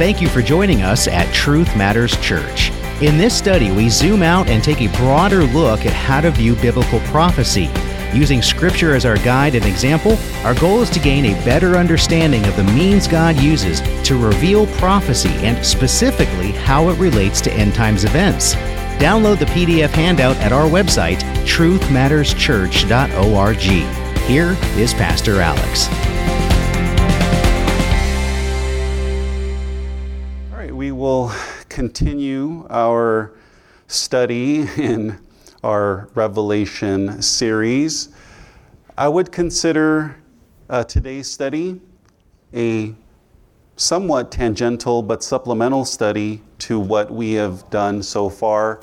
Thank you for joining us at Truth Matters Church. In this study, we zoom out and take a broader look at how to view biblical prophecy. Using Scripture as our guide and example, our goal is to gain a better understanding of the means God uses to reveal prophecy and specifically how it relates to end times events. Download the PDF handout at our website, truthmatterschurch.org. Here is Pastor Alex. Will continue our study in our Revelation series. I would consider uh, today's study a somewhat tangential but supplemental study to what we have done so far.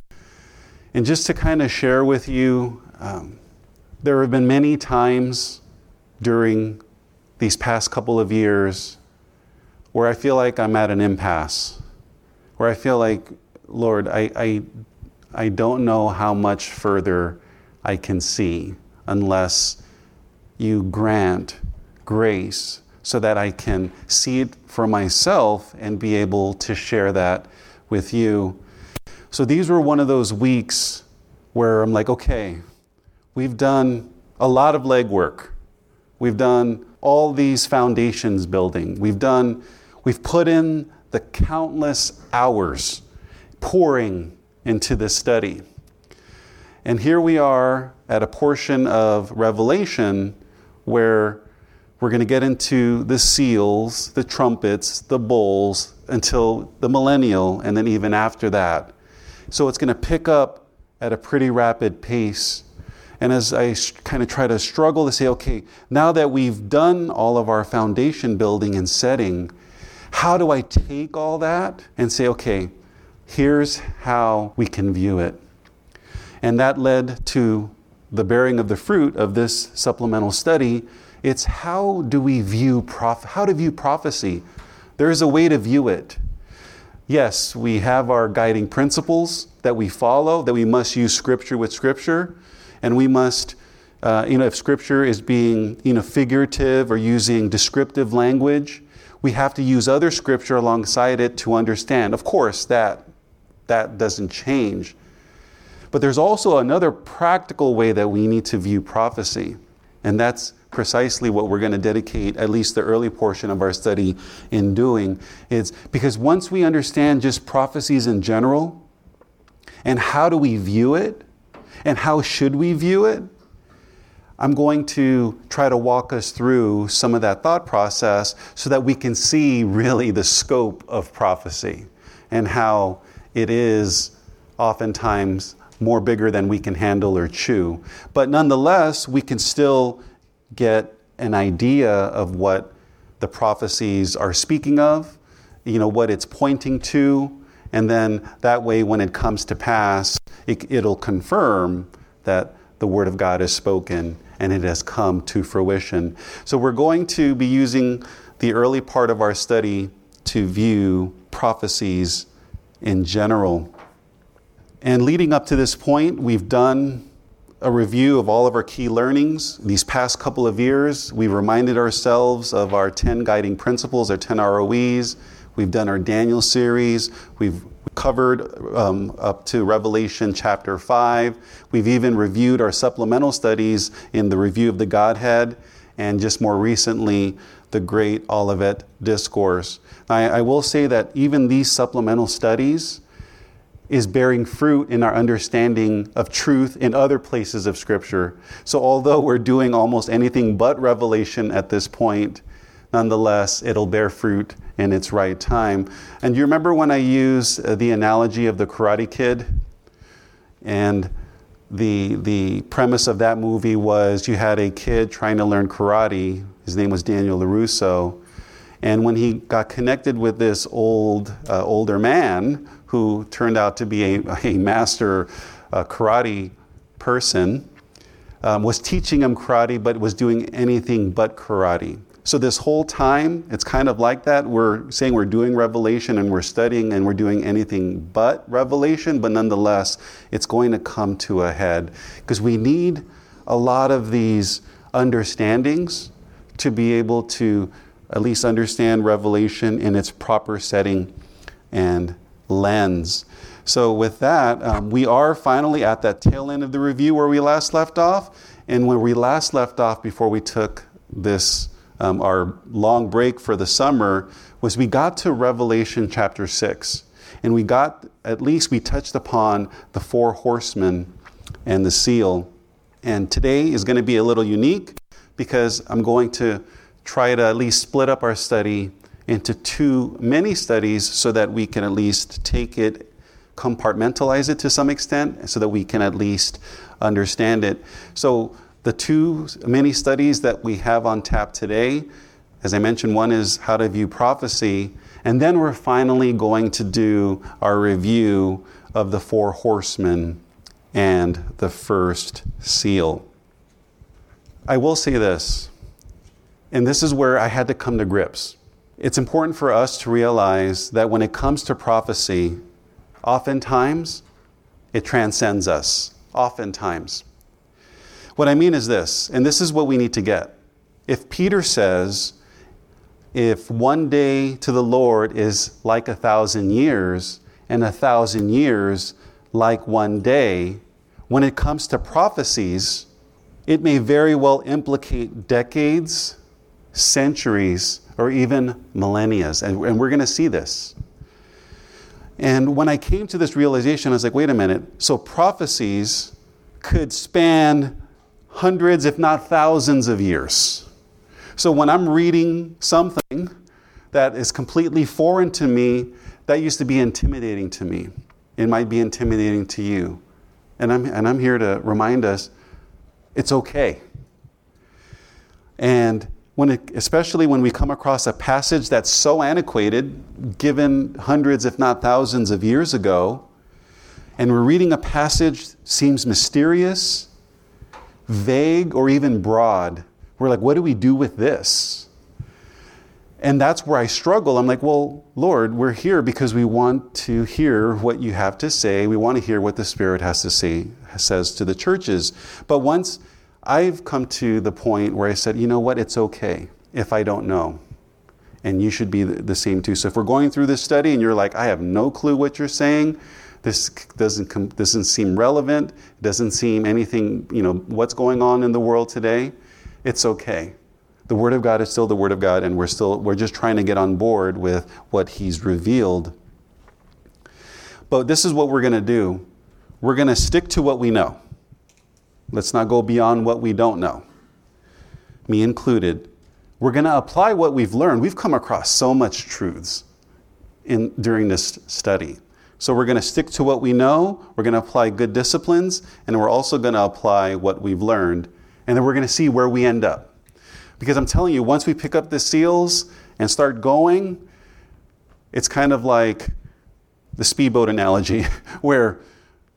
And just to kind of share with you, um, there have been many times during these past couple of years where I feel like I'm at an impasse where I feel like, Lord, I, I, I don't know how much further I can see unless you grant grace so that I can see it for myself and be able to share that with you. So these were one of those weeks where I'm like, okay, we've done a lot of legwork. We've done all these foundations building. We've done, we've put in the countless hours pouring into this study. And here we are at a portion of Revelation where we're going to get into the seals, the trumpets, the bowls until the millennial, and then even after that. So it's going to pick up at a pretty rapid pace. And as I kind of try to struggle to say, okay, now that we've done all of our foundation building and setting, how do I take all that and say, okay, here's how we can view it? And that led to the bearing of the fruit of this supplemental study. It's how do we view prof- how to view prophecy? There is a way to view it. Yes, we have our guiding principles that we follow, that we must use Scripture with Scripture, and we must, uh, you know, if Scripture is being, you know, figurative or using descriptive language, we have to use other scripture alongside it to understand. Of course, that, that doesn't change. But there's also another practical way that we need to view prophecy, and that's precisely what we're going to dedicate at least the early portion of our study in doing is because once we understand just prophecies in general and how do we view it and how should we view it I'm going to try to walk us through some of that thought process so that we can see really the scope of prophecy and how it is oftentimes more bigger than we can handle or chew. But nonetheless, we can still get an idea of what the prophecies are speaking of, you know, what it's pointing to, and then that way when it comes to pass, it, it'll confirm that the Word of God is spoken and it has come to fruition. So we're going to be using the early part of our study to view prophecies in general. And leading up to this point, we've done a review of all of our key learnings. These past couple of years, we've reminded ourselves of our 10 guiding principles, our 10 ROEs. We've done our Daniel series. We've covered um, up to Revelation chapter 5. We've even reviewed our supplemental studies in the review of the Godhead, and just more recently, the Great Olivet Discourse. I, I will say that even these supplemental studies is bearing fruit in our understanding of truth in other places of Scripture. So, although we're doing almost anything but Revelation at this point, nonetheless, it'll bear fruit in its right time. And you remember when I used uh, the analogy of the Karate Kid? And the, the premise of that movie was you had a kid trying to learn karate. His name was Daniel LaRusso. And when he got connected with this old, uh, older man who turned out to be a, a master uh, karate person, um, was teaching him karate, but was doing anything but karate. So, this whole time, it's kind of like that. We're saying we're doing Revelation and we're studying and we're doing anything but Revelation, but nonetheless, it's going to come to a head because we need a lot of these understandings to be able to at least understand Revelation in its proper setting and lens. So, with that, um, we are finally at that tail end of the review where we last left off. And where we last left off before we took this, um, our long break for the summer, was we got to Revelation chapter 6. And we got, at least we touched upon the four horsemen and the seal. And today is going to be a little unique because I'm going to try to at least split up our study into two mini studies so that we can at least take it compartmentalize it to some extent so that we can at least understand it. So, the two mini studies that we have on tap today, as I mentioned, one is how to view prophecy, and then we're finally going to do our review of the four horsemen and the first seal. I will say this, and this is where I had to come to grips. It's important for us to realize that when it comes to prophecy, Oftentimes, it transcends us. Oftentimes. What I mean is this, and this is what we need to get. If Peter says, if one day to the Lord is like a thousand years, and a thousand years like one day, when it comes to prophecies, it may very well implicate decades, centuries, or even millennia. And, and we're going to see this. And when I came to this realization, I was like, wait a minute. So prophecies could span hundreds, if not thousands, of years. So when I'm reading something that is completely foreign to me, that used to be intimidating to me. It might be intimidating to you. And I'm, and I'm here to remind us it's okay. And when it, especially when we come across a passage that's so antiquated, given hundreds, if not thousands of years ago, and we're reading a passage seems mysterious, vague, or even broad. We're like, what do we do with this? And that's where I struggle. I'm like, well, Lord, we're here because we want to hear what you have to say. We want to hear what the Spirit has to say, says to the churches. But once I've come to the point where I said, you know what, it's okay if I don't know. And you should be the same too. So if we're going through this study and you're like, I have no clue what you're saying, this doesn't, com- doesn't seem relevant, It doesn't seem anything, you know, what's going on in the world today, it's okay. The Word of God is still the Word of God, and we're still, we're just trying to get on board with what He's revealed. But this is what we're going to do. We're going to stick to what we know. Let's not go beyond what we don't know, me included. We're going to apply what we've learned. We've come across so much truths in, during this study. So we're going to stick to what we know, we're going to apply good disciplines, and we're also going to apply what we've learned. And then we're going to see where we end up. Because I'm telling you, once we pick up the seals and start going, it's kind of like the speedboat analogy, where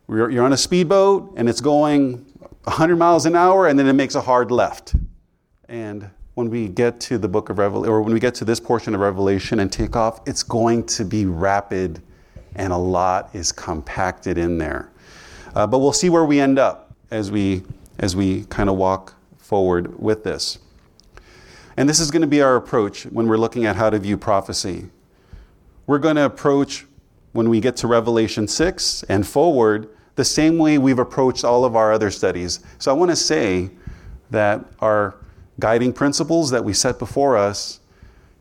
you're on a speedboat and it's going 100 miles an hour and then it makes a hard left. And when we get to the book of Revelation, or when we get to this portion of Revelation and take off, it's going to be rapid and a lot is compacted in there. Uh, but we'll see where we end up as we, as we kind of walk forward with this. And this is going to be our approach when we're looking at how to view prophecy. We're going to approach when we get to Revelation 6 and forward the same way we've approached all of our other studies. So I want to say that our guiding principles that we set before us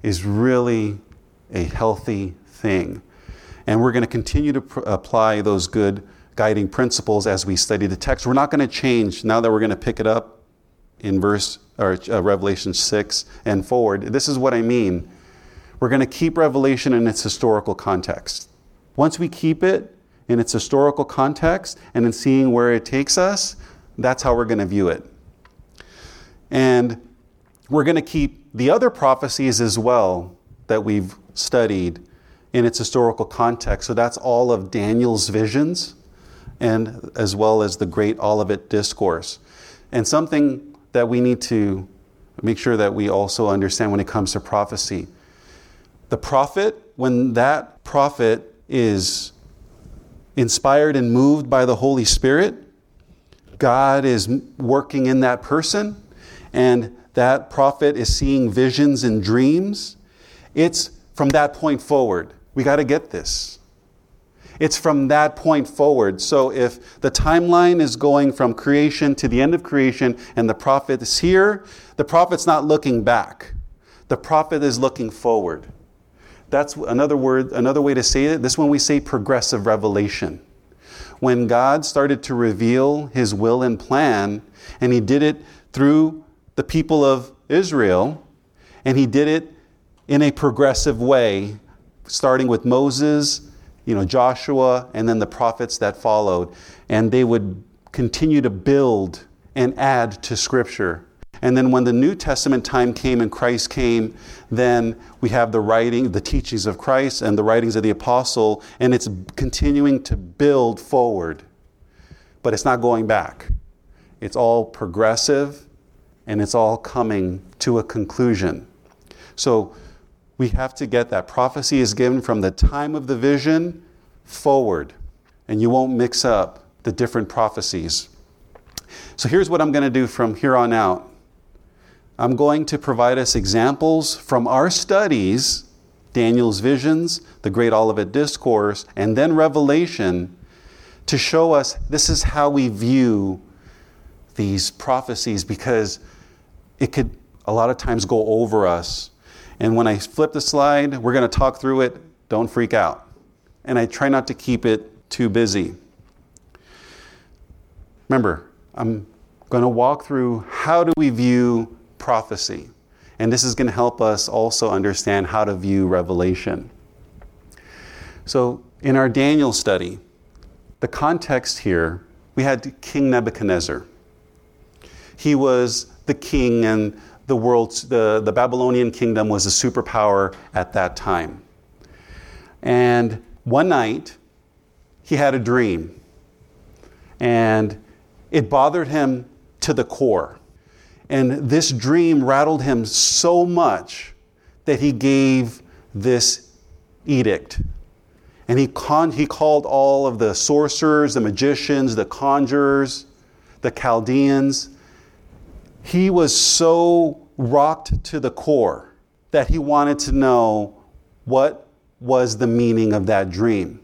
is really a healthy thing. And we're going to continue to pr- apply those good guiding principles as we study the text. We're not going to change now that we're going to pick it up in verse or uh, Revelation 6 and forward. This is what I mean. We're going to keep Revelation in its historical context. Once we keep it in its historical context and in seeing where it takes us, that's how we're going to view it. And we're going to keep the other prophecies as well that we've studied in its historical context. So that's all of Daniel's visions and as well as the great Olivet discourse. And something that we need to make sure that we also understand when it comes to prophecy. The prophet, when that prophet is inspired and moved by the Holy Spirit, God is working in that person, and that prophet is seeing visions and dreams, it's from that point forward. We got to get this. It's from that point forward. So if the timeline is going from creation to the end of creation and the prophet is here, the prophet's not looking back. The prophet is looking forward. That's another word, another way to say it. This one we say progressive revelation. When God started to reveal his will and plan, and he did it through the people of Israel, and he did it in a progressive way, starting with Moses, you know, Joshua, and then the prophets that followed. And they would continue to build and add to Scripture. And then when the New Testament time came and Christ came, then we have the writing, the teachings of Christ and the writings of the apostle, and it's continuing to build forward. But it's not going back. It's all progressive and it's all coming to a conclusion. So we have to get that. Prophecy is given from the time of the vision forward, and you won't mix up the different prophecies. So here's what I'm going to do from here on out I'm going to provide us examples from our studies Daniel's visions, the Great Olivet Discourse, and then Revelation to show us this is how we view these prophecies because it could a lot of times go over us. And when I flip the slide, we're going to talk through it. Don't freak out. And I try not to keep it too busy. Remember, I'm going to walk through how do we view prophecy. And this is going to help us also understand how to view Revelation. So, in our Daniel study, the context here, we had King Nebuchadnezzar. He was the king, and the world, the, the Babylonian kingdom was a superpower at that time. And one night, he had a dream, and it bothered him to the core. And this dream rattled him so much that he gave this edict. And he, con- he called all of the sorcerers, the magicians, the conjurers, the Chaldeans. He was so rocked to the core that he wanted to know what was the meaning of that dream.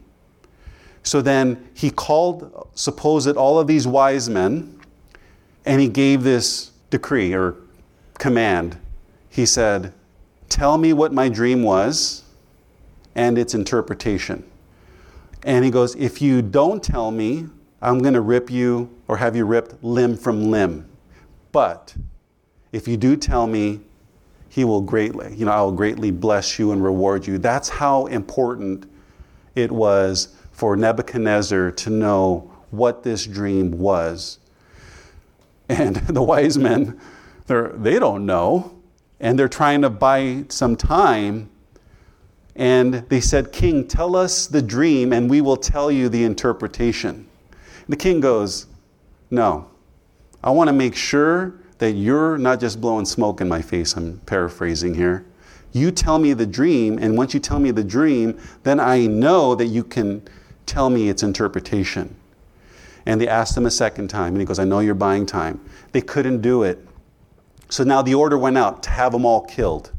So then he called, suppose it, all of these wise men, and he gave this decree or command. He said, Tell me what my dream was and its interpretation. And he goes, If you don't tell me, I'm going to rip you or have you ripped limb from limb. But if you do tell me, he will greatly, you know, I will greatly bless you and reward you. That's how important it was for Nebuchadnezzar to know what this dream was. And the wise men, they're, they don't know. And they're trying to buy some time. And they said, King, tell us the dream and we will tell you the interpretation. The king goes, No, I want to make sure that you're not just blowing smoke in my face. I'm paraphrasing here. You tell me the dream, and once you tell me the dream, then I know that you can tell me its interpretation. And they asked him a second time, and he goes, I know you're buying time. They couldn't do it. So now the order went out to have them all killed.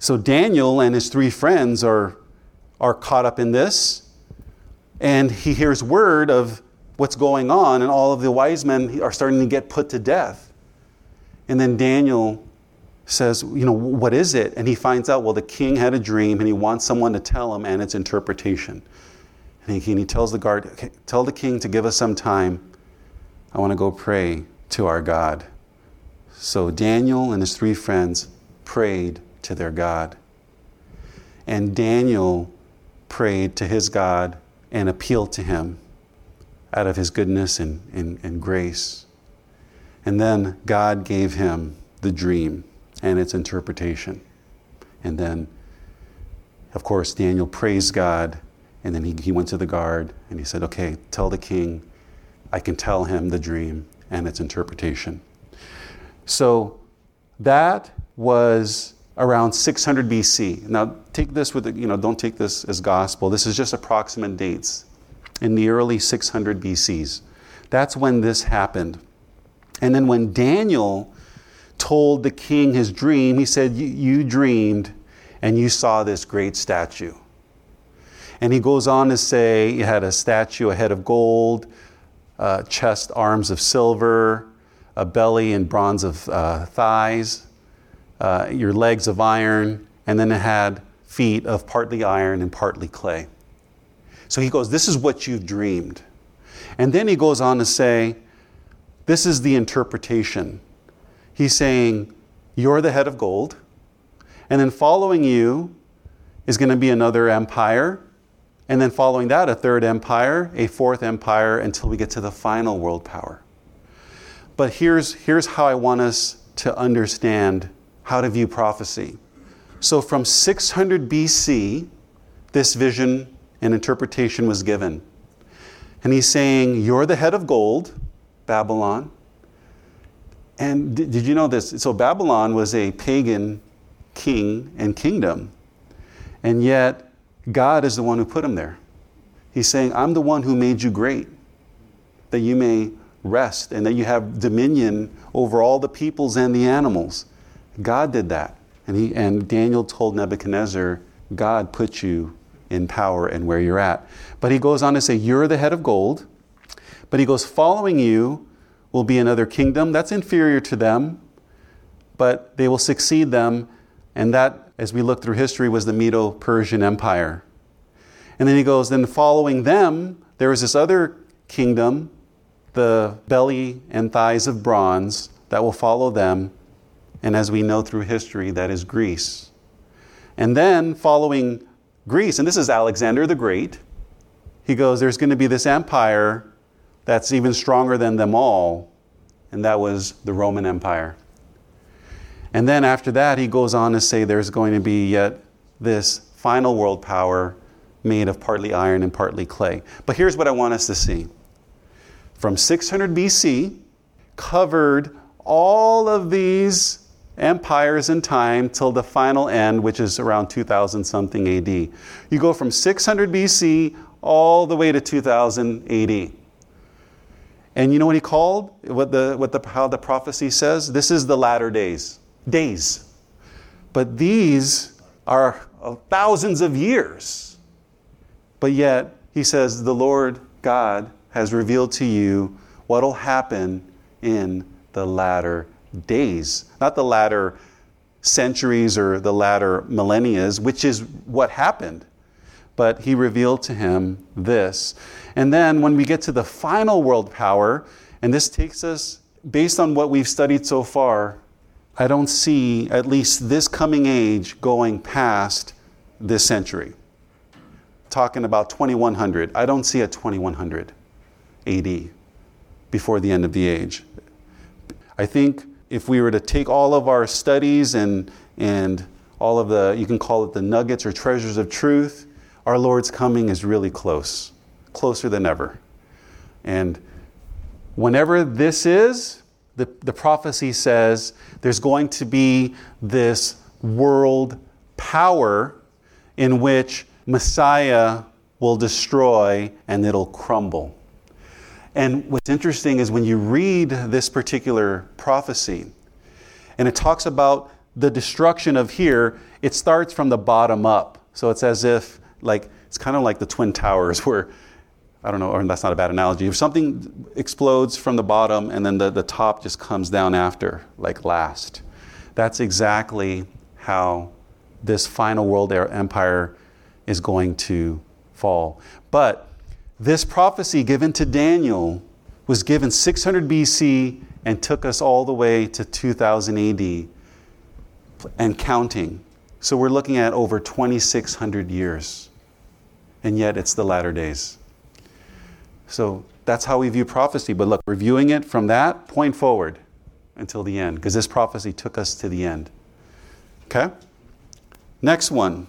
So Daniel and his three friends are, are caught up in this, and he hears word of what's going on, and all of the wise men are starting to get put to death. And then Daniel says, You know, what is it? And he finds out, well, the king had a dream, and he wants someone to tell him and its interpretation. And he, and he tells the guard, okay, Tell the king to give us some time. I want to go pray to our God. So Daniel and his three friends prayed to their God. And Daniel prayed to his God and appealed to him out of his goodness and, and, and grace. And then God gave him the dream and its interpretation. And then, of course, Daniel praised God and then he, he went to the guard and he said, Okay, tell the king I can tell him the dream and its interpretation. So that was around 600 BC. Now, take this with, you know, don't take this as gospel. This is just approximate dates. In the early 600 BCs. That's when this happened. And then when Daniel told the king his dream, he said, You dreamed and you saw this great statue. And he goes on to say, You had a statue, a head of gold, uh, chest, arms of silver, a belly and bronze of uh, thighs, uh, your legs of iron, and then it had feet of partly iron and partly clay. So he goes, This is what you've dreamed. And then he goes on to say, This is the interpretation. He's saying, You're the head of gold. And then following you is going to be another empire. And then following that, a third empire, a fourth empire, until we get to the final world power. But here's, here's how I want us to understand how to view prophecy. So from 600 BC, this vision and interpretation was given. And he's saying, You're the head of gold, Babylon. And did, did you know this? So Babylon was a pagan king and kingdom. And yet, God is the one who put him there. He's saying, I'm the one who made you great, that you may rest and that you have dominion over all the peoples and the animals. God did that. And, he, and Daniel told Nebuchadnezzar, God put you in power and where you're at. But he goes on to say, You're the head of gold. But he goes, Following you will be another kingdom that's inferior to them, but they will succeed them. And that, as we look through history, was the Medo Persian Empire. And then he goes, Then following them, there was this other kingdom, the belly and thighs of bronze, that will follow them. And as we know through history, that is Greece. And then following Greece, and this is Alexander the Great, he goes, There's going to be this empire that's even stronger than them all, and that was the Roman Empire. And then after that, he goes on to say there's going to be yet this final world power made of partly iron and partly clay. But here's what I want us to see. From 600 BC, covered all of these empires in time till the final end, which is around 2000 something AD. You go from 600 BC all the way to 2000 AD. And you know what he called? What the, what the, how the prophecy says? This is the latter days. Days. But these are thousands of years. But yet, he says, the Lord God has revealed to you what will happen in the latter days, not the latter centuries or the latter millennia, which is what happened. But he revealed to him this. And then when we get to the final world power, and this takes us, based on what we've studied so far, I don't see at least this coming age going past this century. Talking about 2100. I don't see a 2100 AD before the end of the age. I think if we were to take all of our studies and, and all of the, you can call it the nuggets or treasures of truth, our Lord's coming is really close, closer than ever. And whenever this is, the, the prophecy says there's going to be this world power in which Messiah will destroy and it'll crumble. And what's interesting is when you read this particular prophecy, and it talks about the destruction of here, it starts from the bottom up. So it's as if, like, it's kind of like the Twin Towers, where, I don't know, or that's not a bad analogy. If something explodes from the bottom and then the, the top just comes down after, like last, that's exactly how this final world empire is going to fall. But this prophecy given to Daniel was given 600 BC and took us all the way to 2000 AD and counting. So we're looking at over 2,600 years. And yet it's the latter days. So that's how we view prophecy. But look, reviewing it from that point forward until the end, because this prophecy took us to the end. Okay? Next one.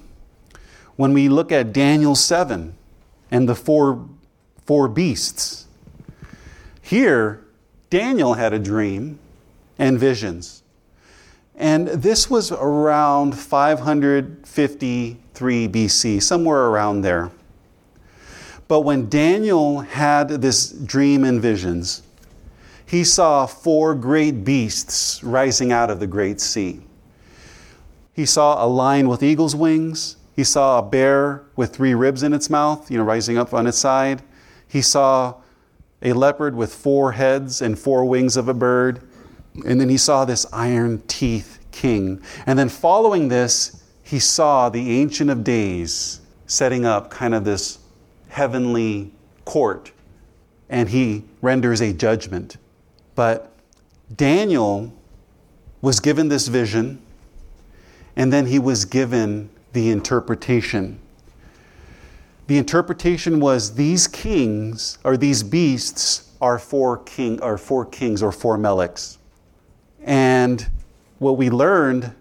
When we look at Daniel 7 and the four four beasts. Here, Daniel had a dream and visions. And this was around 553 BC, somewhere around there. But when Daniel had this dream and visions, he saw four great beasts rising out of the great sea. He saw a lion with eagle's wings. He saw a bear with three ribs in its mouth, you know, rising up on its side. He saw a leopard with four heads and four wings of a bird. And then he saw this iron teeth king. And then following this, he saw the Ancient of Days setting up kind of this heavenly court. And he renders a judgment. But Daniel was given this vision, and then he was given the interpretation. The interpretation was these kings or these beasts are four king are four kings or four meleks. And what we learned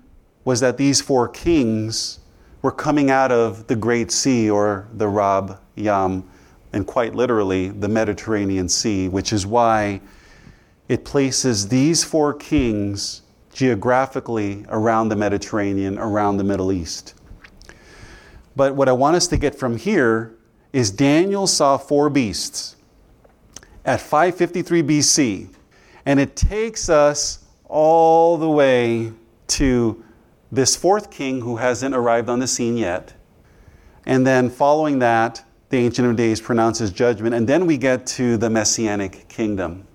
was that these four kings were coming out of the Great Sea or the Rab Yam, and quite literally the Mediterranean Sea, which is why it places these four kings geographically around the Mediterranean, around the Middle East. But what I want us to get from here is Daniel saw four beasts at 553 BC, and it takes us all the way to this fourth king who hasn't arrived on the scene yet. And then following that, the Ancient of Days pronounces judgment, and then we get to the Messianic kingdom.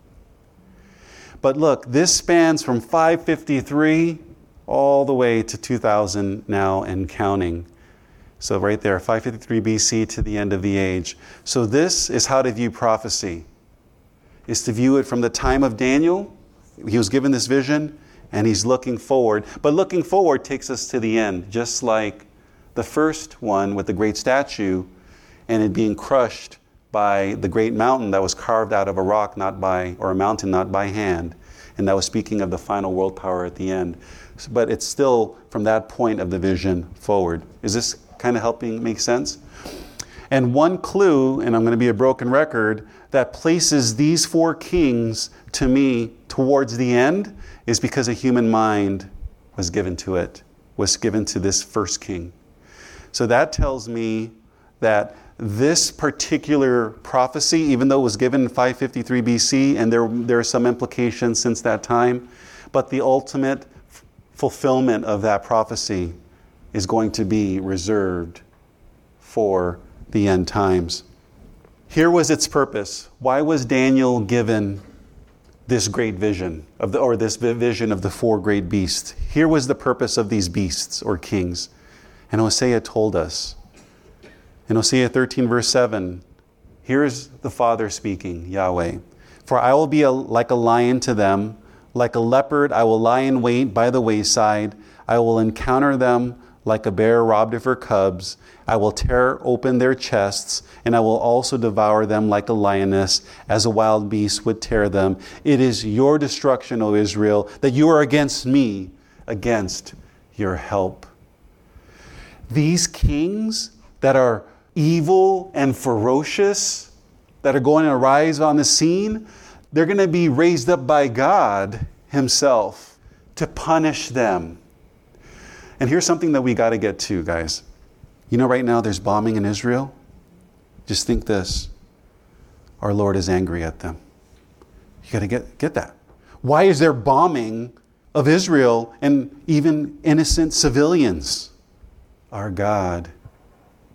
But look, this spans from 553 all the way to 2000 now and counting. So, right there, 553 BC to the end of the age. So, this is how to view prophecy is to view it from the time of Daniel. He was given this vision and he's looking forward. But looking forward takes us to the end, just like the first one with the great statue and it being crushed by the great mountain that was carved out of a rock, not by, or a mountain, not by hand. And that was speaking of the final world power at the end. But it's still from that point of the vision forward. Is this kind of helping make sense? And one clue, and I'm going to be a broken record, that places these four kings to me towards the end is because a human mind was given to it, was given to this first king. So that tells me that this particular prophecy, even though it was given in 553 BC, and there, there are some implications since that time, but the ultimate f- fulfillment of that prophecy is going to be reserved for the end times. Here was its purpose. Why was Daniel given this great vision of the, or this vision of the four great beasts? Here was the purpose of these beasts or kings. And Hosea told us. In Hosea 13, verse 7, here's the Father speaking, Yahweh. For I will be a, like a lion to them, like a leopard, I will lie in wait by the wayside. I will encounter them like a bear robbed of her cubs. I will tear open their chests, and I will also devour them like a lioness, as a wild beast would tear them. It is your destruction, O Israel, that you are against me, against your help. These kings that are evil and ferocious, that are going to rise on the scene, they're going to be raised up by God Himself to punish them and here's something that we got to get to, guys. You know, right now there's bombing in Israel. Just think this our Lord is angry at them. You got to get, get that. Why is there bombing of Israel and even innocent civilians? Our God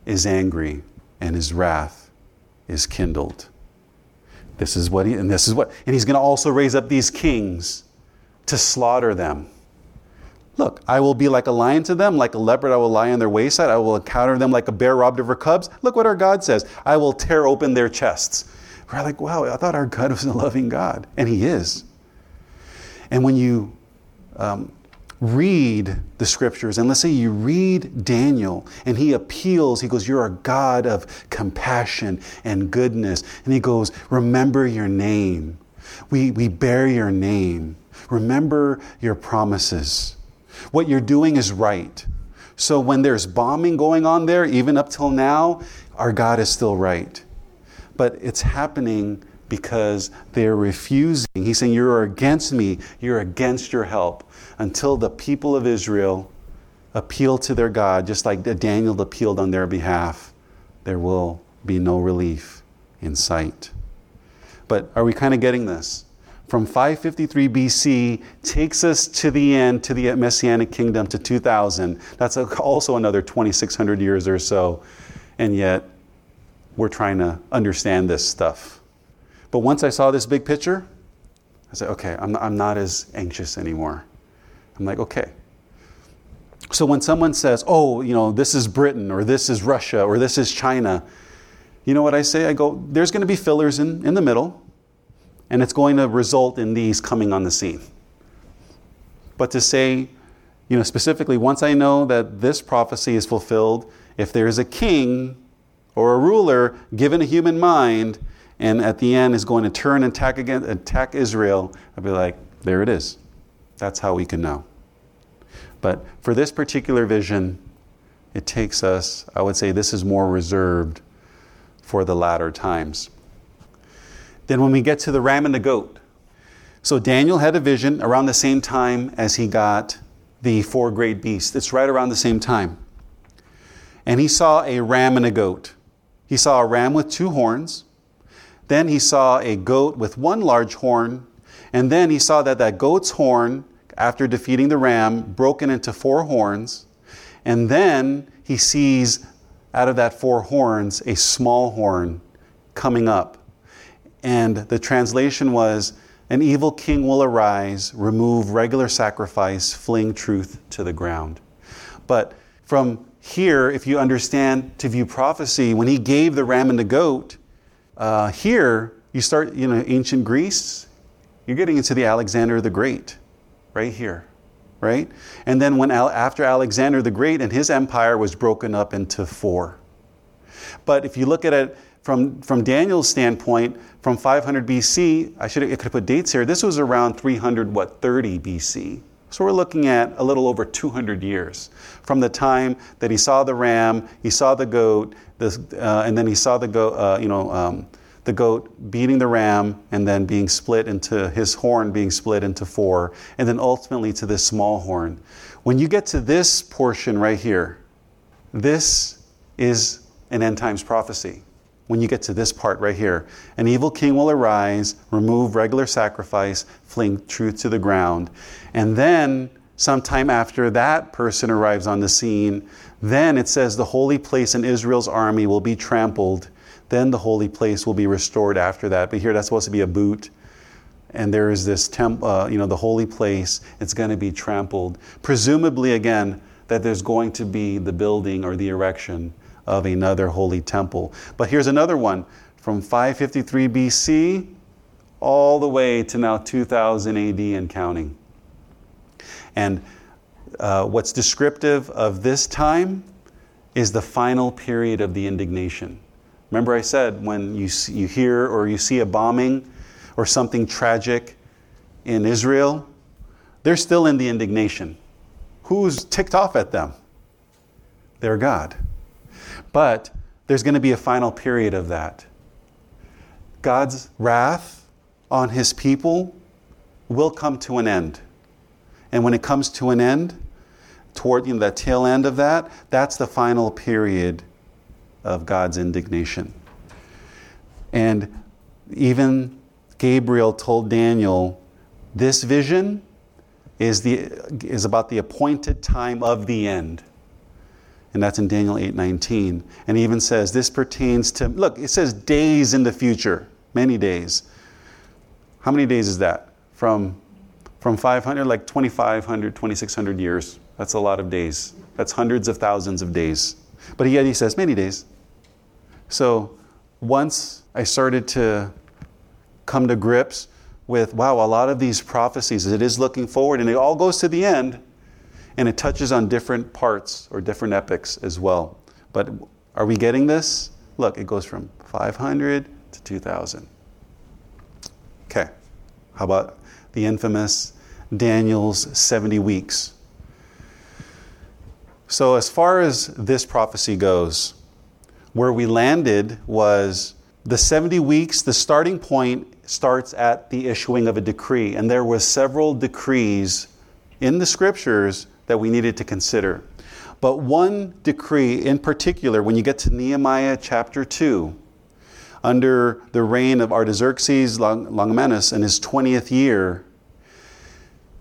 is angry and his wrath is kindled. This is what he, and this is what, and he's going to also raise up these kings to slaughter them. Look, I will be like a lion to them, like a leopard, I will lie on their wayside. I will encounter them like a bear robbed of her cubs. Look what our God says I will tear open their chests. We're like, wow, I thought our God was a loving God. And He is. And when you um, read the scriptures, and let's say you read Daniel, and he appeals, he goes, You're a God of compassion and goodness. And he goes, Remember your name. We, we bear your name. Remember your promises. What you're doing is right. So when there's bombing going on there, even up till now, our God is still right. But it's happening because they're refusing. He's saying, You're against me, you're against your help. Until the people of Israel appeal to their God, just like Daniel appealed on their behalf, there will be no relief in sight. But are we kind of getting this? From 553 BC takes us to the end, to the Messianic kingdom, to 2000. That's also another 2,600 years or so. And yet, we're trying to understand this stuff. But once I saw this big picture, I said, okay, I'm not, I'm not as anxious anymore. I'm like, okay. So when someone says, oh, you know, this is Britain, or this is Russia, or this is China, you know what I say? I go, there's going to be fillers in, in the middle and it's going to result in these coming on the scene. But to say, you know, specifically, once I know that this prophecy is fulfilled, if there is a king or a ruler given a human mind, and at the end is going to turn and attack again, attack Israel, I'd be like, there it is. That's how we can know. But for this particular vision, it takes us, I would say this is more reserved for the latter times. Then, when we get to the ram and the goat, so Daniel had a vision around the same time as he got the four great beasts. It's right around the same time. And he saw a ram and a goat. He saw a ram with two horns. Then he saw a goat with one large horn. And then he saw that that goat's horn, after defeating the ram, broken into four horns. And then he sees out of that four horns a small horn coming up and the translation was An evil king will arise, remove regular sacrifice, fling truth to the ground. But from here, if you understand to view prophecy, when he gave the ram and the goat, uh, here you start, you know, ancient Greece, you're getting into the Alexander the Great, right here, right? And then when after Alexander the Great and his empire was broken up into four. But if you look at it from, from Daniel's standpoint, from 500 BC, I should have, put dates here. This was around 300, what, 30 BC. So we're looking at a little over 200 years from the time that he saw the ram, he saw the goat, this, uh, and then he saw the goat, uh, you know, um, the goat beating the ram and then being split into his horn being split into four, and then ultimately to this small horn. When you get to this portion right here, this is an end times prophecy when you get to this part right here. An evil king will arise, remove regular sacrifice, fling truth to the ground. And then, sometime after that person arrives on the scene, then it says the holy place in Israel's army will be trampled. Then the holy place will be restored after that. But here that's supposed to be a boot. And there is this temp, uh, you know, the holy place. It's going to be trampled. Presumably, again, that there's going to be the building or the erection of another holy temple. But here's another one from 553 BC all the way to now 2000 AD and counting. And uh, what's descriptive of this time is the final period of the indignation. Remember, I said when you, see, you hear or you see a bombing or something tragic in Israel, they're still in the indignation. Who's ticked off at them? Their God. But there's going to be a final period of that. God's wrath on his people will come to an end. And when it comes to an end, toward you know, that tail end of that, that's the final period of God's indignation. And even Gabriel told Daniel, this vision is, the, is about the appointed time of the end and that's in Daniel 8:19. And he even says this pertains to look, it says days in the future, many days. How many days is that? From from 500 like 2500 2600 years. That's a lot of days. That's hundreds of thousands of days. But yet he says many days. So once I started to come to grips with wow, a lot of these prophecies, it is looking forward and it all goes to the end and it touches on different parts or different epics as well. But are we getting this? Look, it goes from 500 to 2000. Okay, how about the infamous Daniel's 70 weeks? So, as far as this prophecy goes, where we landed was the 70 weeks, the starting point starts at the issuing of a decree. And there were several decrees in the scriptures that we needed to consider. But one decree in particular, when you get to Nehemiah chapter 2, under the reign of Artaxerxes Longimanus in his 20th year,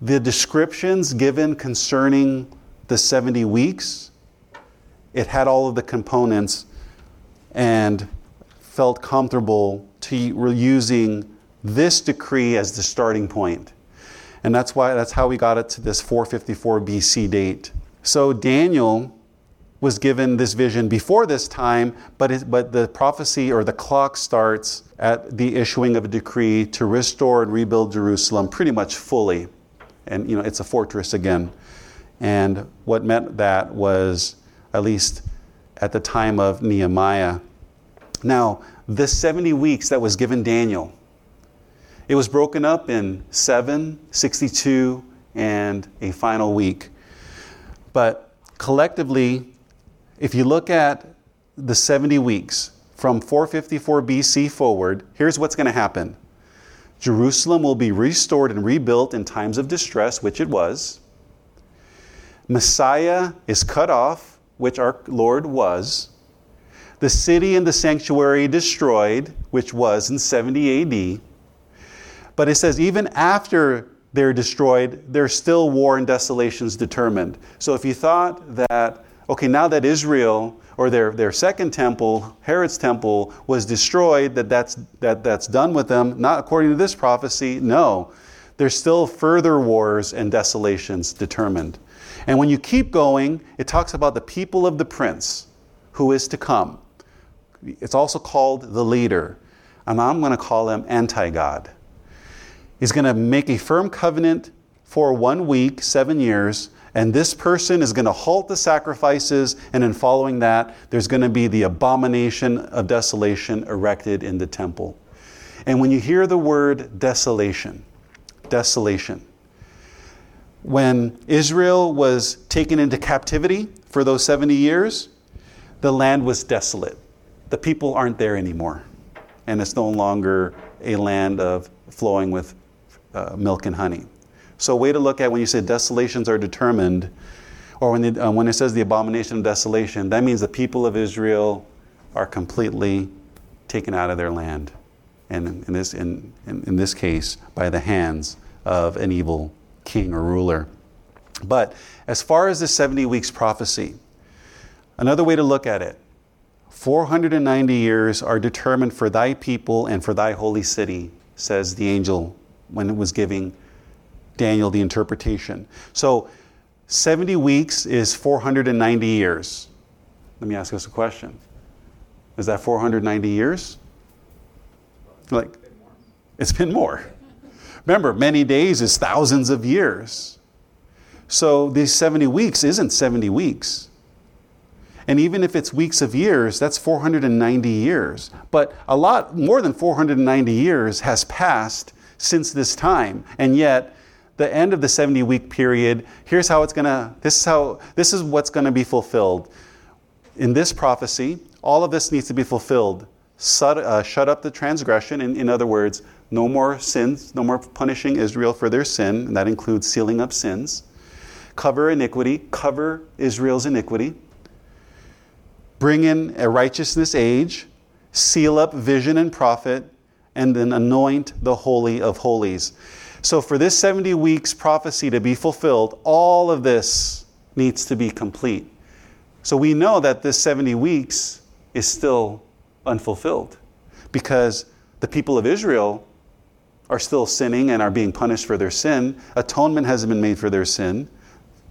the descriptions given concerning the 70 weeks, it had all of the components and felt comfortable to using this decree as the starting point. And that's why that's how we got it to this 454 BC date. So Daniel was given this vision before this time, but, it, but the prophecy or the clock starts at the issuing of a decree to restore and rebuild Jerusalem pretty much fully. And you know, it's a fortress again. And what meant that was, at least at the time of Nehemiah. Now, this 70 weeks that was given Daniel, it was broken up in 7, 62, and a final week. But collectively, if you look at the 70 weeks from 454 BC forward, here's what's going to happen Jerusalem will be restored and rebuilt in times of distress, which it was. Messiah is cut off, which our Lord was. The city and the sanctuary destroyed, which was in 70 AD. But it says, even after they're destroyed, there's still war and desolations determined. So if you thought that, okay, now that Israel or their, their second temple, Herod's temple, was destroyed, that that's, that that's done with them, not according to this prophecy, no. There's still further wars and desolations determined. And when you keep going, it talks about the people of the prince who is to come. It's also called the leader. And I'm going to call him anti God. He's going to make a firm covenant for one week, seven years, and this person is going to halt the sacrifices, and in following that, there's going to be the abomination of desolation erected in the temple. And when you hear the word desolation, desolation, when Israel was taken into captivity for those 70 years, the land was desolate. The people aren't there anymore. And it's no longer a land of flowing with uh, milk and honey. So, a way to look at when you say desolations are determined, or when, the, uh, when it says the abomination of desolation, that means the people of Israel are completely taken out of their land. And in this, in, in, in this case, by the hands of an evil king or ruler. But as far as the 70 weeks prophecy, another way to look at it 490 years are determined for thy people and for thy holy city, says the angel when it was giving Daniel the interpretation. So 70 weeks is 490 years. Let me ask us a question. Is that 490 years? Like, it's been more. Remember, many days is thousands of years. So these 70 weeks isn't 70 weeks. And even if it's weeks of years, that's 490 years. But a lot more than 490 years has passed since this time. And yet, the end of the 70 week period, here's how it's going to, this is how, this is what's going to be fulfilled. In this prophecy, all of this needs to be fulfilled. Shut, uh, shut up the transgression. In, in other words, no more sins, no more punishing Israel for their sin, and that includes sealing up sins. Cover iniquity, cover Israel's iniquity. Bring in a righteousness age, seal up vision and prophet, and then anoint the Holy of Holies. So, for this 70 weeks prophecy to be fulfilled, all of this needs to be complete. So, we know that this 70 weeks is still unfulfilled because the people of Israel are still sinning and are being punished for their sin. Atonement hasn't been made for their sin.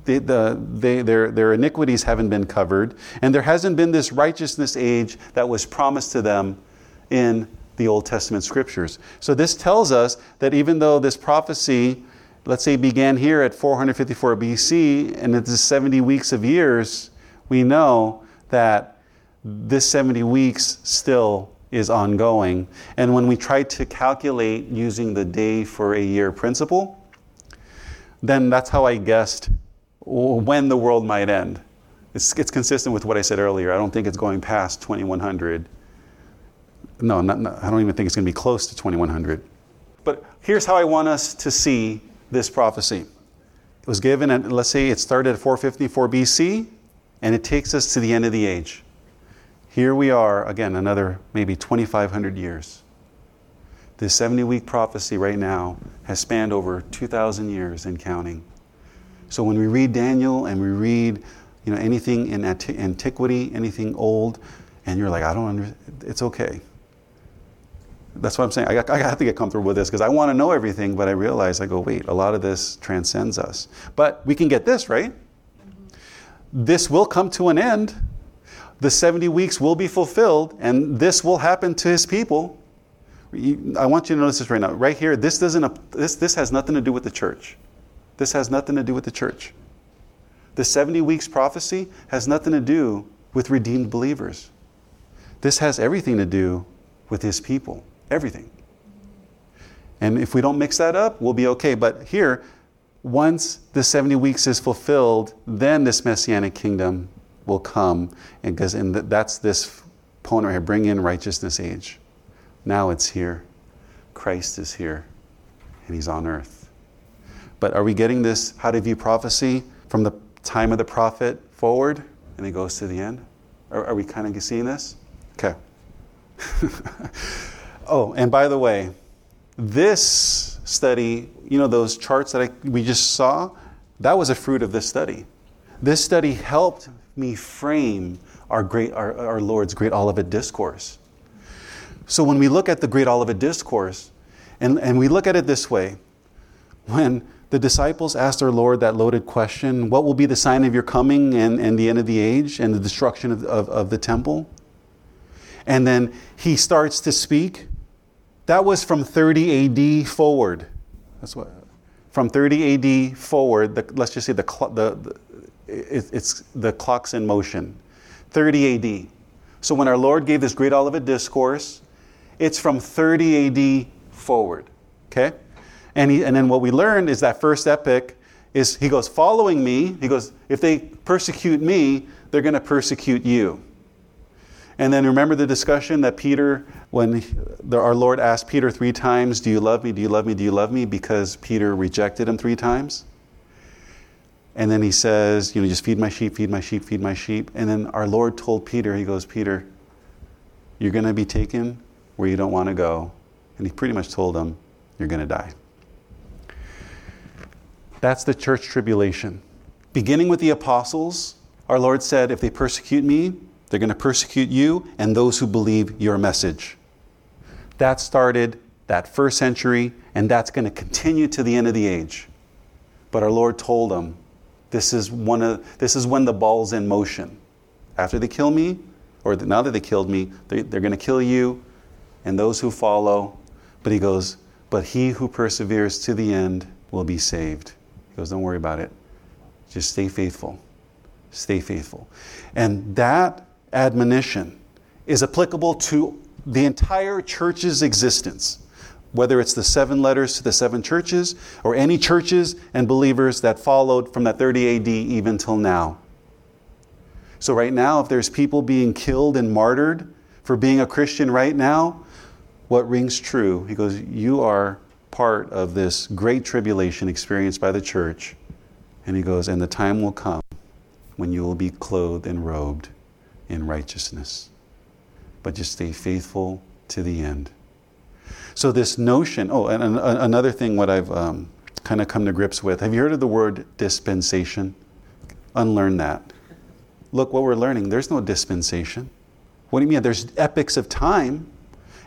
The, the, they, their, their iniquities haven't been covered. And there hasn't been this righteousness age that was promised to them in the Old Testament scriptures. So this tells us that even though this prophecy, let's say, began here at 454 BC and it's 70 weeks of years, we know that this 70 weeks still is ongoing. And when we try to calculate using the day for a year principle, then that's how I guessed when the world might end. It's, it's consistent with what I said earlier. I don't think it's going past 2100 no, not, not, I don't even think it's going to be close to 2100. But here's how I want us to see this prophecy. It was given at, let's say it started at 454 BC, and it takes us to the end of the age. Here we are, again, another maybe 2,500 years. This 70 week prophecy right now has spanned over 2,000 years and counting. So when we read Daniel and we read you know, anything in antiquity, anything old, and you're like, I don't understand, it's okay. That's what I'm saying. I, I have to get comfortable with this because I want to know everything, but I realize I go, wait, a lot of this transcends us. But we can get this, right? This will come to an end. The 70 weeks will be fulfilled, and this will happen to his people. I want you to notice this right now. Right here, this doesn't this, this has nothing to do with the church. This has nothing to do with the church. The 70 weeks prophecy has nothing to do with redeemed believers. This has everything to do with his people. Everything. And if we don't mix that up, we'll be okay. But here, once the 70 weeks is fulfilled, then this messianic kingdom will come. And, because, and that's this point right here bring in righteousness age. Now it's here. Christ is here, and he's on earth. But are we getting this how to view prophecy from the time of the prophet forward and it goes to the end? Are, are we kind of seeing this? Okay. oh, and by the way, this study, you know, those charts that I, we just saw, that was a fruit of this study. This study helped me frame our, great, our, our Lord's great Olivet discourse. So when we look at the great Olivet discourse, and, and we look at it this way, when the disciples asked our Lord that loaded question, What will be the sign of your coming and, and the end of the age and the destruction of, of, of the temple? And then he starts to speak. That was from 30 AD forward. That's what, from 30 AD forward, the, let's just say the, the, the it, it's the clock's in motion. 30 AD. So when our Lord gave this great Olivet discourse, it's from 30 AD forward. Okay? And, he, and then what we learned is that first epic is he goes, following me, he goes, if they persecute me, they're going to persecute you. And then remember the discussion that Peter, when the, our Lord asked Peter three times, Do you love me? Do you love me? Do you love me? Because Peter rejected him three times. And then he says, You know, just feed my sheep, feed my sheep, feed my sheep. And then our Lord told Peter, He goes, Peter, you're going to be taken where you don't want to go. And he pretty much told him, You're going to die. That's the church tribulation. Beginning with the apostles, our Lord said, If they persecute me, they're going to persecute you and those who believe your message. That started that first century, and that's going to continue to the end of the age. But our Lord told them, this is, one of, this is when the ball's in motion. After they kill me, or now that they killed me, they, they're going to kill you and those who follow. But he goes, But he who perseveres to the end will be saved. He goes, Don't worry about it. Just stay faithful. Stay faithful. And that admonition is applicable to the entire church's existence, whether it's the seven letters to the seven churches or any churches and believers that followed from that 30 AD even till now. So, right now, if there's people being killed and martyred for being a Christian right now, what rings true? He goes, You are part of this great tribulation experienced by the church. And he goes, And the time will come when you will be clothed and robed in righteousness. But just stay faithful to the end. So, this notion, oh, and, and another thing, what I've um, kind of come to grips with have you heard of the word dispensation? Unlearn that. Look what we're learning. There's no dispensation. What do you mean? There's epics of time,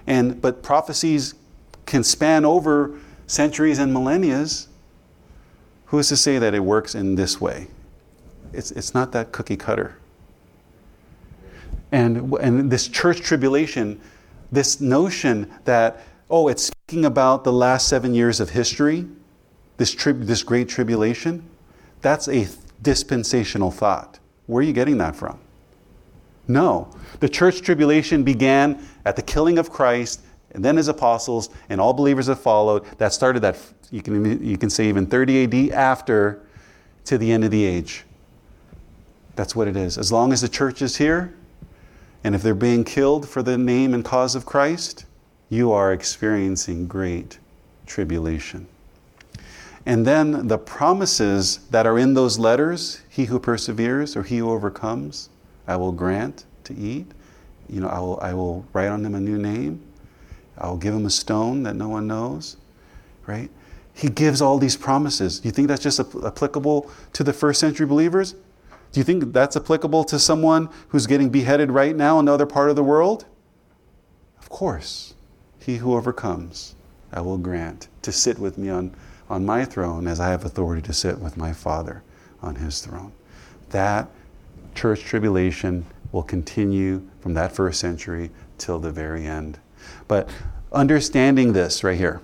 and but prophecies can span over centuries and millennia. Who is to say that it works in this way? It's, it's not that cookie cutter. And, and this church tribulation, this notion that, oh, it's speaking about the last seven years of history, this, tri- this great tribulation, that's a dispensational thought. Where are you getting that from? No. The church tribulation began at the killing of Christ and then his apostles and all believers that followed. That started that, you can, you can say even 30 AD after to the end of the age. That's what it is. As long as the church is here, and if they're being killed for the name and cause of Christ, you are experiencing great tribulation. And then the promises that are in those letters he who perseveres or he who overcomes, I will grant to eat. you know, I will, I will write on him a new name. I will give him a stone that no one knows, right? He gives all these promises. Do you think that's just applicable to the first century believers? Do you think that's applicable to someone who's getting beheaded right now in another part of the world? Of course. He who overcomes, I will grant to sit with me on, on my throne as I have authority to sit with my Father on his throne. That church tribulation will continue from that first century till the very end. But understanding this right here,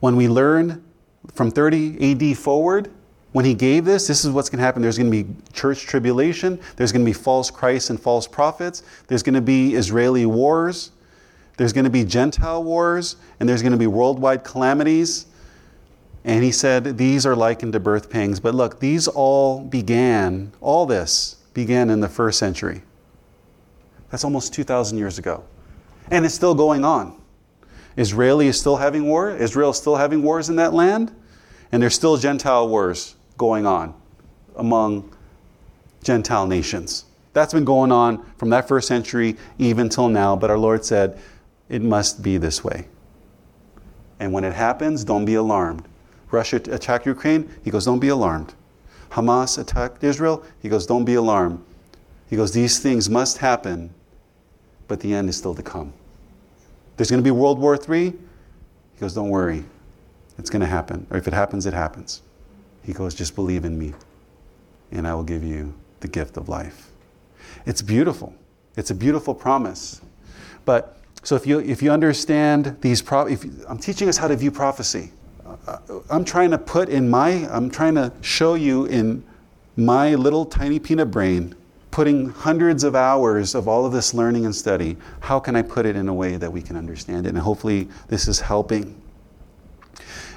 when we learn from 30 AD forward, when he gave this, this is what's going to happen. There's going to be church tribulation. There's going to be false Christs and false prophets. There's going to be Israeli wars. There's going to be Gentile wars. And there's going to be worldwide calamities. And he said, These are likened to birth pangs. But look, these all began, all this began in the first century. That's almost 2,000 years ago. And it's still going on. Israeli is still having war. Israel is still having wars in that land. And there's still Gentile wars going on among Gentile nations. That's been going on from that first century even till now. But our Lord said, it must be this way. And when it happens, don't be alarmed. Russia attacked Ukraine, he goes, don't be alarmed. Hamas attacked Israel, he goes, don't be alarmed. He goes, these things must happen, but the end is still to come. There's going to be World War III. He goes, don't worry. It's going to happen. Or if it happens, it happens. He goes, just believe in me, and I will give you the gift of life. It's beautiful. It's a beautiful promise. But so if you if you understand these, pro- if, I'm teaching us how to view prophecy. Uh, I'm trying to put in my, I'm trying to show you in my little tiny peanut brain, putting hundreds of hours of all of this learning and study, how can I put it in a way that we can understand it? And hopefully this is helping.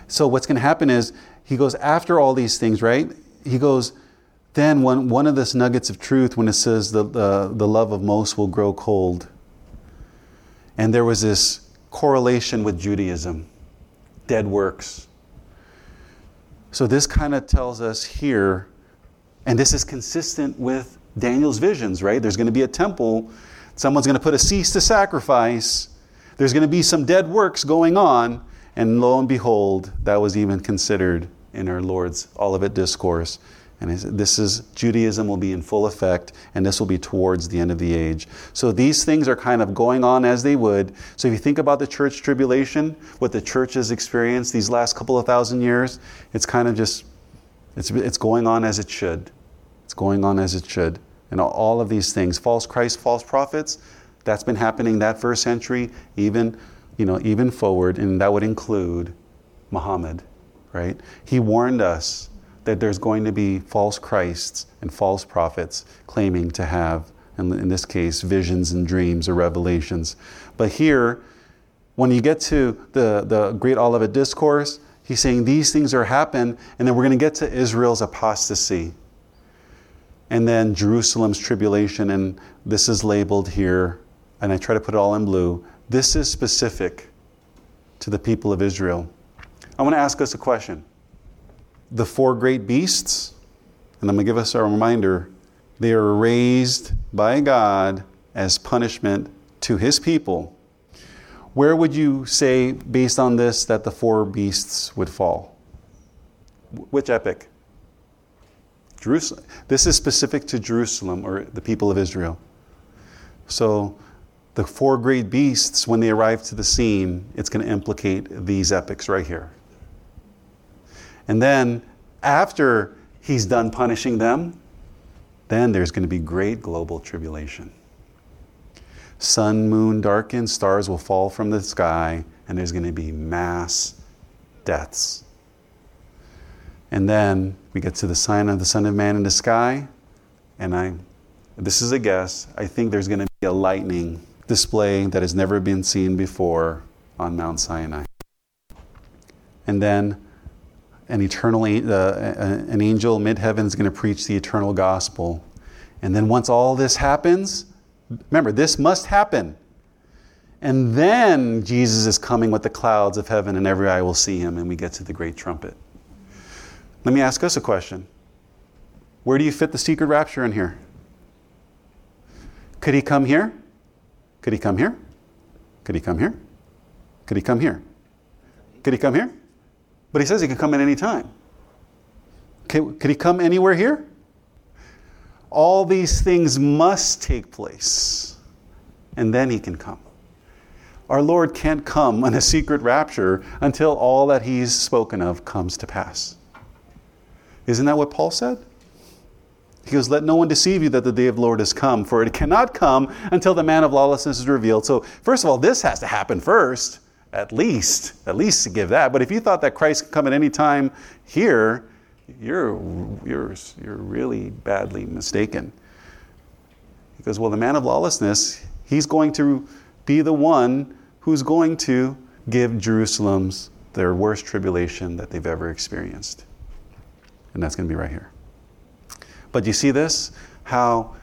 So what's going to happen is he goes after all these things, right? He goes, then one, one of this nuggets of truth when it says the, the, the love of most will grow cold. And there was this correlation with Judaism dead works. So, this kind of tells us here, and this is consistent with Daniel's visions, right? There's going to be a temple, someone's going to put a cease to sacrifice, there's going to be some dead works going on, and lo and behold, that was even considered in our Lord's Olivet Discourse. And this is Judaism will be in full effect, and this will be towards the end of the age. So these things are kind of going on as they would. So if you think about the church tribulation, what the church has experienced these last couple of thousand years, it's kind of just it's it's going on as it should. It's going on as it should. And all of these things, false Christ, false prophets, that's been happening that first century, even you know, even forward, and that would include Muhammad, right? He warned us that there's going to be false Christs and false prophets claiming to have, in this case, visions and dreams or revelations. But here, when you get to the, the Great Olivet Discourse, he's saying these things are happen, and then we're going to get to Israel's apostasy. And then Jerusalem's tribulation, and this is labeled here, and I try to put it all in blue. This is specific to the people of Israel. I want to ask us a question the four great beasts, and I'm going to give us a reminder, they are raised by God as punishment to his people. Where would you say, based on this, that the four beasts would fall? Which epic? Jerusalem. This is specific to Jerusalem or the people of Israel. So, the four great beasts, when they arrive to the scene, it's going to implicate these epics right here. And then after he's done punishing them, then there's going to be great global tribulation. Sun, moon darken, stars will fall from the sky, and there's going to be mass deaths. And then we get to the sign of the Son of Man in the sky, and I, this is a guess, I think there's going to be a lightning display that has never been seen before on Mount Sinai. And then an eternal uh, an angel mid heaven is going to preach the eternal gospel. And then once all this happens, remember this must happen. And then Jesus is coming with the clouds of heaven and every eye will see him and we get to the great trumpet. Let me ask us a question. Where do you fit the secret rapture in here? Could he come here? Could he come here? Could he come here? Could he come here? Could he come here? But he says he could come at any time. Could, could he come anywhere here? All these things must take place, and then he can come. Our Lord can't come on a secret rapture until all that he's spoken of comes to pass. Isn't that what Paul said? He goes, Let no one deceive you that the day of the Lord has come, for it cannot come until the man of lawlessness is revealed. So, first of all, this has to happen first, at least, at least to give that. But if you thought that Christ could come at any time here, you're, you're, you're really badly mistaken. He goes, Well, the man of lawlessness, he's going to be the one who's going to give Jerusalem's their worst tribulation that they've ever experienced. And that's going to be right here. But you see this? How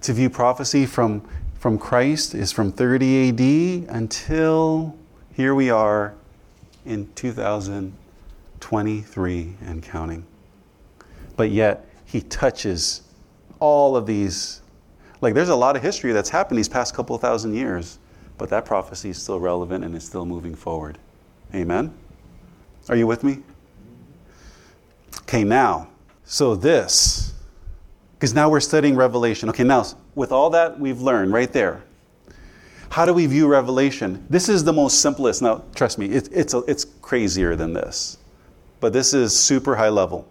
to view prophecy from, from Christ is from 30 AD until here we are in 2023 and counting. But yet, he touches all of these. Like, there's a lot of history that's happened these past couple thousand years, but that prophecy is still relevant and is still moving forward. Amen? Are you with me? Okay, now, so this, because now we're studying Revelation. Okay, now, with all that we've learned right there, how do we view Revelation? This is the most simplest. Now, trust me, it, it's, a, it's crazier than this, but this is super high level.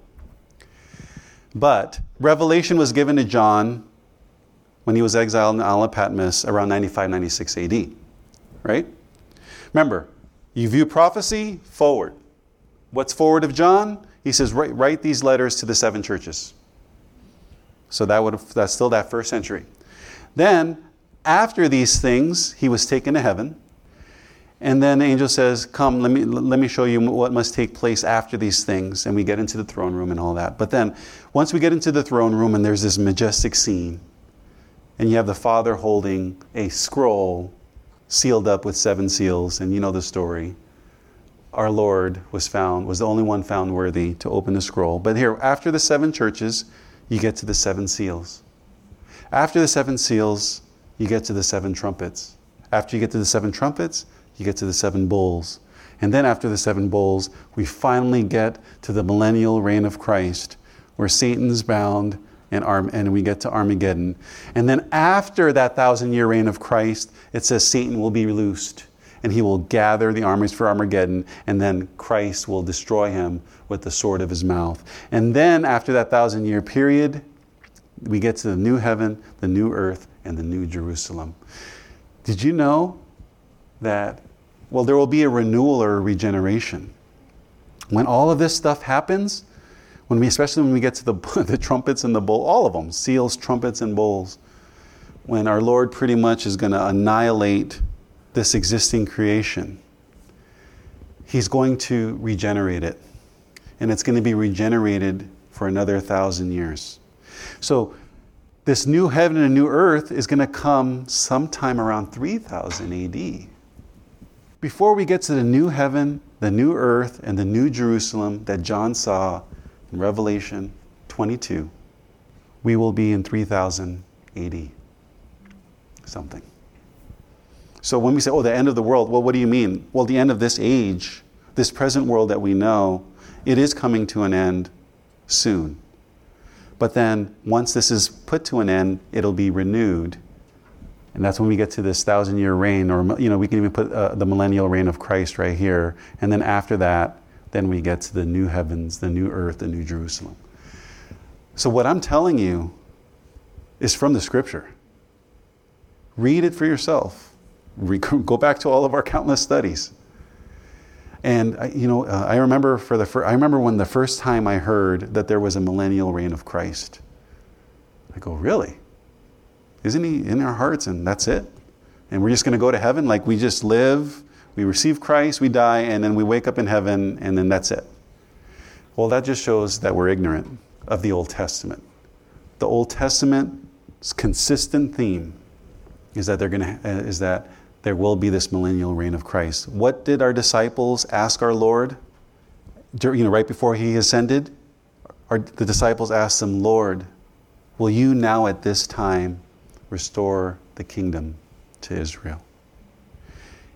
But Revelation was given to John when he was exiled in Isle of Patmos around 95, 96 AD. Right? Remember, you view prophecy forward. What's forward of John? He says, write, write these letters to the seven churches. So that would have, that's still that first century. Then, after these things, he was taken to heaven. And then the angel says, Come, let me, let me show you what must take place after these things. And we get into the throne room and all that. But then, once we get into the throne room and there's this majestic scene, and you have the Father holding a scroll sealed up with seven seals, and you know the story. Our Lord was found, was the only one found worthy to open the scroll. But here, after the seven churches, you get to the seven seals. After the seven seals, you get to the seven trumpets. After you get to the seven trumpets, you get to the seven bowls. And then after the seven bowls, we finally get to the millennial reign of Christ, where Satan's bound and, and we get to Armageddon. And then after that thousand year reign of Christ, it says Satan will be loosed and he will gather the armies for Armageddon, and then Christ will destroy him with the sword of his mouth. And then after that thousand year period, we get to the new heaven, the new earth, and the new Jerusalem. Did you know that, well, there will be a renewal or a regeneration? When all of this stuff happens, when we, especially when we get to the, the trumpets and the bowl, all of them, seals, trumpets, and bowls, when our Lord pretty much is going to annihilate this existing creation, He's going to regenerate it. And it's going to be regenerated for another thousand years. So, this new heaven and new earth is going to come sometime around 3000 AD. Before we get to the new heaven, the new earth, and the new Jerusalem that John saw in Revelation 22, we will be in 3000 AD. Something. So when we say, oh, the end of the world, well, what do you mean? Well, the end of this age, this present world that we know, it is coming to an end soon. But then once this is put to an end, it'll be renewed. And that's when we get to this thousand year reign, or, you know, we can even put uh, the millennial reign of Christ right here. And then after that, then we get to the new heavens, the new earth, the new Jerusalem. So, what I'm telling you is from the scripture. Read it for yourself. Go back to all of our countless studies. And you know, uh, I remember for the fir- I remember when the first time I heard that there was a millennial reign of Christ. I go, really? Isn't he in our hearts and that's it? And we're just going to go to heaven like we just live we receive Christ, we die, and then we wake up in heaven, and then that's it. Well, that just shows that we're ignorant of the Old Testament. The Old Testament's consistent theme is that they're going to uh, is that there will be this millennial reign of Christ. What did our disciples ask our Lord? You know, right before he ascended, our, the disciples asked him, "Lord, will you now at this time restore the kingdom to Israel.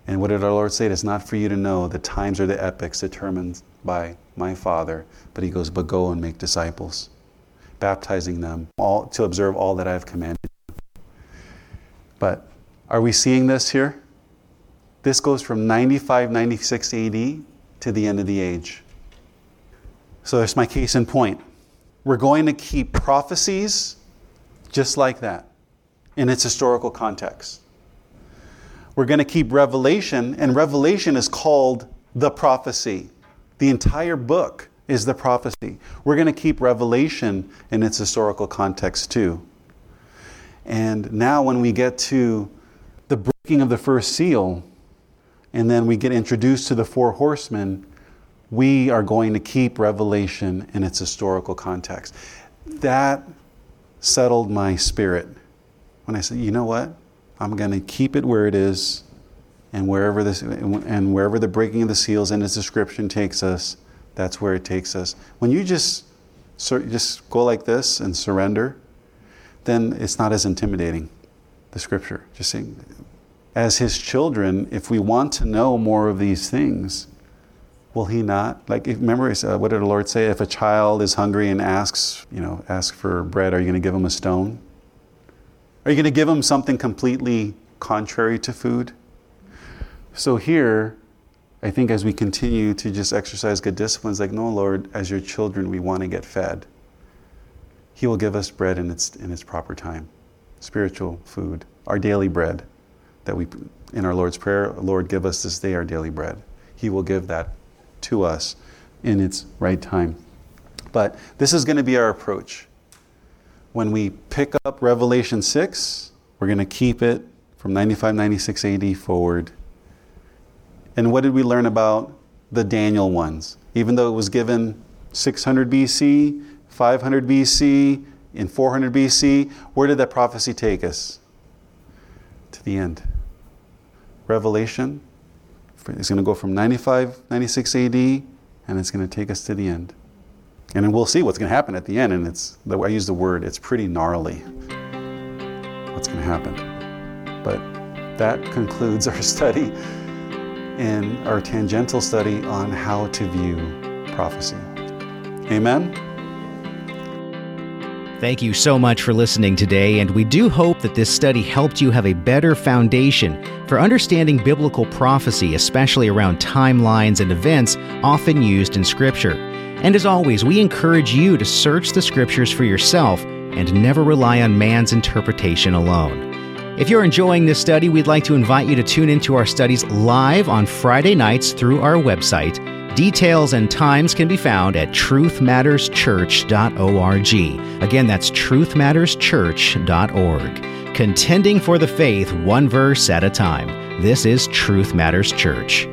And what did our Lord say? It's not for you to know the times or the epochs determined by my Father, but He goes, but go and make disciples, baptizing them all to observe all that I have commanded. But are we seeing this here? This goes from 95, 96 AD to the end of the age. So there's my case in point. We're going to keep prophecies just like that in its historical context. We're going to keep Revelation, and Revelation is called the prophecy. The entire book is the prophecy. We're going to keep Revelation in its historical context too. And now, when we get to the breaking of the first seal, and then we get introduced to the four horsemen, we are going to keep Revelation in its historical context. That settled my spirit when I said, you know what? I'm going to keep it where it is, and wherever this and wherever the breaking of the seals and its description takes us, that's where it takes us. When you just just go like this and surrender, then it's not as intimidating. The scripture, just saying, as His children, if we want to know more of these things, will He not? Like, if, remember, uh, what did the Lord say? If a child is hungry and asks, you know, asks for bread, are you going to give him a stone? Are you going to give him something completely contrary to food? So here, I think as we continue to just exercise good disciplines, like, no, Lord, as your children, we want to get fed. He will give us bread in its, in its proper time, spiritual food, our daily bread that we, in our Lord's Prayer, Lord, give us this day our daily bread. He will give that to us in its right time. But this is going to be our approach when we pick up Revelation 6, we're going to keep it from 95, 96 AD forward. And what did we learn about the Daniel ones? Even though it was given 600 BC, 500 BC, in 400 BC, where did that prophecy take us? To the end. Revelation is going to go from 95, 96 AD, and it's going to take us to the end. And then we'll see what's going to happen at the end. And it's, I use the word, it's pretty gnarly what's going to happen. But that concludes our study in our tangential study on how to view prophecy. Amen. Thank you so much for listening today, and we do hope that this study helped you have a better foundation for understanding biblical prophecy, especially around timelines and events often used in Scripture. And as always, we encourage you to search the scriptures for yourself and never rely on man's interpretation alone. If you're enjoying this study, we'd like to invite you to tune into our studies live on Friday nights through our website. Details and times can be found at truthmatterschurch.org. Again, that's truthmatterschurch.org. Contending for the faith one verse at a time. This is Truth Matters Church.